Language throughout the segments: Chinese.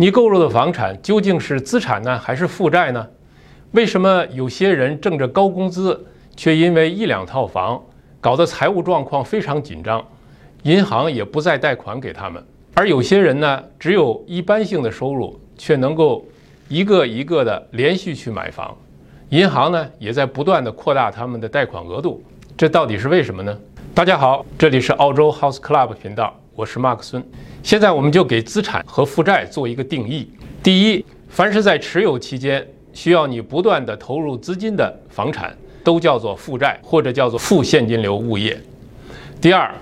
你购入的房产究竟是资产呢，还是负债呢？为什么有些人挣着高工资，却因为一两套房，搞得财务状况非常紧张，银行也不再贷款给他们？而有些人呢，只有一般性的收入，却能够一个一个的连续去买房，银行呢也在不断的扩大他们的贷款额度，这到底是为什么呢？大家好，这里是澳洲 House Club 频道，我是马克孙。现在我们就给资产和负债做一个定义。第一，凡是在持有期间需要你不断的投入资金的房产，都叫做负债或者叫做负现金流物业。第二，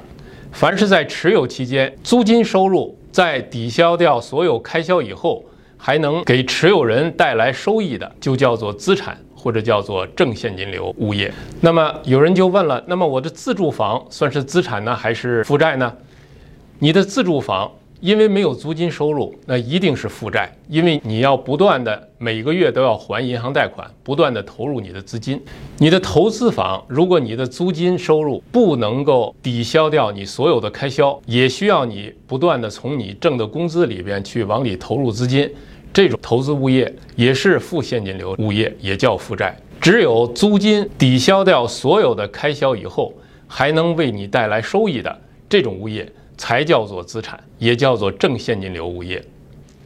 凡是在持有期间租金收入在抵消掉所有开销以后，还能给持有人带来收益的，就叫做资产或者叫做正现金流物业。那么有人就问了，那么我的自住房算是资产呢，还是负债呢？你的自住房因为没有租金收入，那一定是负债，因为你要不断的每个月都要还银行贷款，不断的投入你的资金。你的投资房，如果你的租金收入不能够抵消掉你所有的开销，也需要你不断的从你挣的工资里边去往里投入资金，这种投资物业也是负现金流物业，也叫负债。只有租金抵消掉所有的开销以后，还能为你带来收益的这种物业。才叫做资产，也叫做正现金流物业。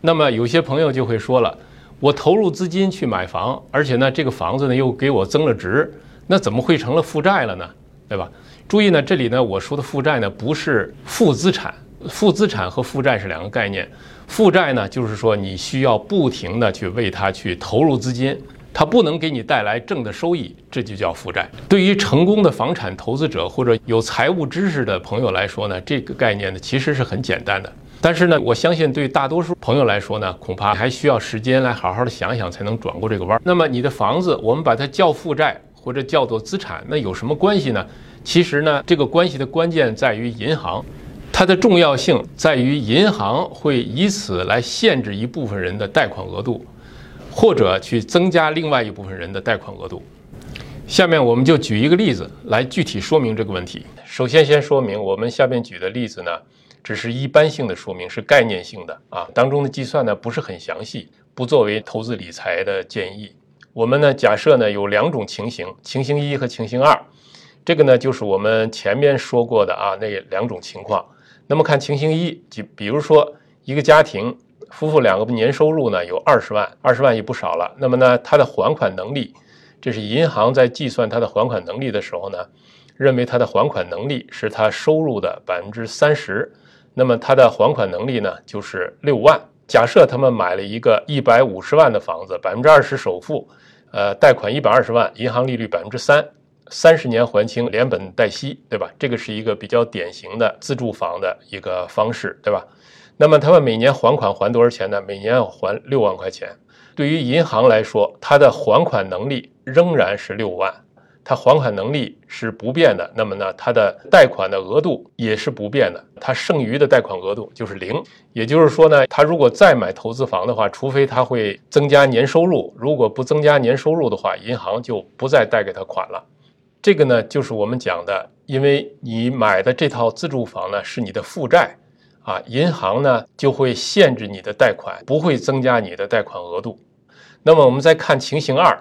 那么有些朋友就会说了，我投入资金去买房，而且呢，这个房子呢又给我增了值，那怎么会成了负债了呢？对吧？注意呢，这里呢我说的负债呢不是负资产，负资产和负债是两个概念。负债呢就是说你需要不停的去为它去投入资金。它不能给你带来正的收益，这就叫负债。对于成功的房产投资者或者有财务知识的朋友来说呢，这个概念呢其实是很简单的。但是呢，我相信对大多数朋友来说呢，恐怕还需要时间来好好的想想才能转过这个弯。那么你的房子，我们把它叫负债或者叫做资产，那有什么关系呢？其实呢，这个关系的关键在于银行，它的重要性在于银行会以此来限制一部分人的贷款额度。或者去增加另外一部分人的贷款额度。下面我们就举一个例子来具体说明这个问题。首先，先说明我们下面举的例子呢，只是一般性的说明，是概念性的啊，当中的计算呢不是很详细，不作为投资理财的建议。我们呢假设呢有两种情形，情形一和情形二，这个呢就是我们前面说过的啊那两种情况。那么看情形一，就比如说一个家庭。夫妇两个年收入呢有二十万，二十万也不少了。那么呢，他的还款能力，这是银行在计算他的还款能力的时候呢，认为他的还款能力是他收入的百分之三十。那么他的还款能力呢就是六万。假设他们买了一个一百五十万的房子，百分之二十首付，呃，贷款一百二十万，银行利率百分之三，三十年还清，连本带息，对吧？这个是一个比较典型的自住房的一个方式，对吧？那么他们每年还款还多少钱呢？每年要还六万块钱。对于银行来说，它的还款能力仍然是六万，它还款能力是不变的。那么呢，它的贷款的额度也是不变的，它剩余的贷款额度就是零。也就是说呢，他如果再买投资房的话，除非他会增加年收入，如果不增加年收入的话，银行就不再贷给他款了。这个呢，就是我们讲的，因为你买的这套自住房呢，是你的负债。啊，银行呢就会限制你的贷款，不会增加你的贷款额度。那么我们再看情形二，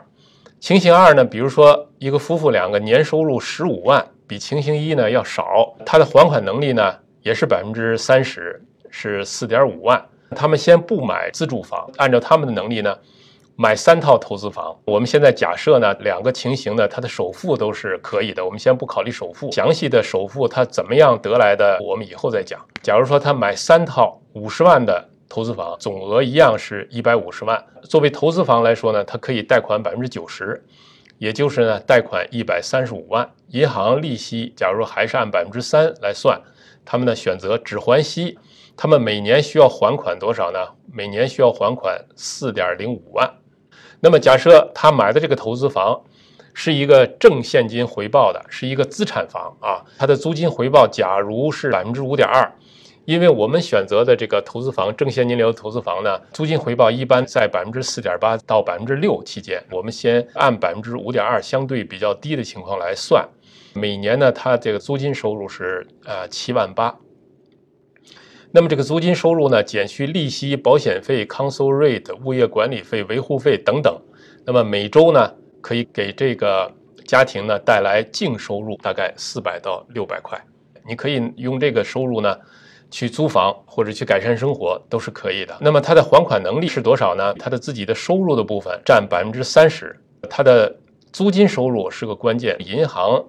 情形二呢，比如说一个夫妇两个年收入十五万，比情形一呢要少，他的还款能力呢也是百分之三十，是四点五万。他们先不买自住房，按照他们的能力呢。买三套投资房，我们现在假设呢，两个情形呢，它的首付都是可以的。我们先不考虑首付，详细的首付它怎么样得来的，我们以后再讲。假如说他买三套五十万的投资房，总额一样是一百五十万。作为投资房来说呢，它可以贷款百分之九十，也就是呢，贷款一百三十五万。银行利息，假如还是按百分之三来算，他们呢选择只还息，他们每年需要还款多少呢？每年需要还款四点零五万。那么假设他买的这个投资房是一个正现金回报的，是一个资产房啊，它的租金回报假如是百分之五点二，因为我们选择的这个投资房正现金流投资房呢，租金回报一般在百分之四点八到百分之六期间，我们先按百分之五点二相对比较低的情况来算，每年呢，它这个租金收入是呃七万八。那么这个租金收入呢，减去利息、保险费、council rate、物业管理费、维护费等等，那么每周呢，可以给这个家庭呢带来净收入大概四百到六百块。你可以用这个收入呢去租房或者去改善生活都是可以的。那么他的还款能力是多少呢？他的自己的收入的部分占百分之三十，他的租金收入是个关键。银行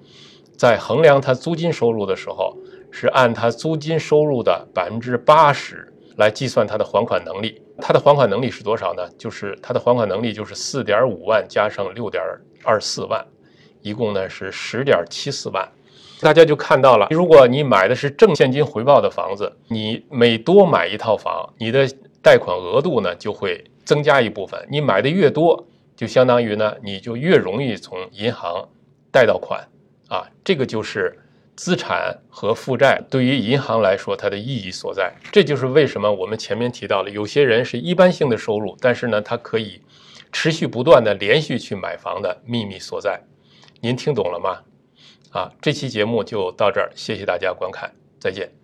在衡量他租金收入的时候。是按他租金收入的百分之八十来计算他的还款能力。他的还款能力是多少呢？就是他的还款能力就是四点五万加上六点二四万，一共呢是十点七四万。大家就看到了，如果你买的是正现金回报的房子，你每多买一套房，你的贷款额度呢就会增加一部分。你买的越多，就相当于呢你就越容易从银行贷到款啊，这个就是。资产和负债对于银行来说，它的意义所在，这就是为什么我们前面提到了，有些人是一般性的收入，但是呢，他可以持续不断的连续去买房的秘密所在。您听懂了吗？啊，这期节目就到这儿，谢谢大家观看，再见。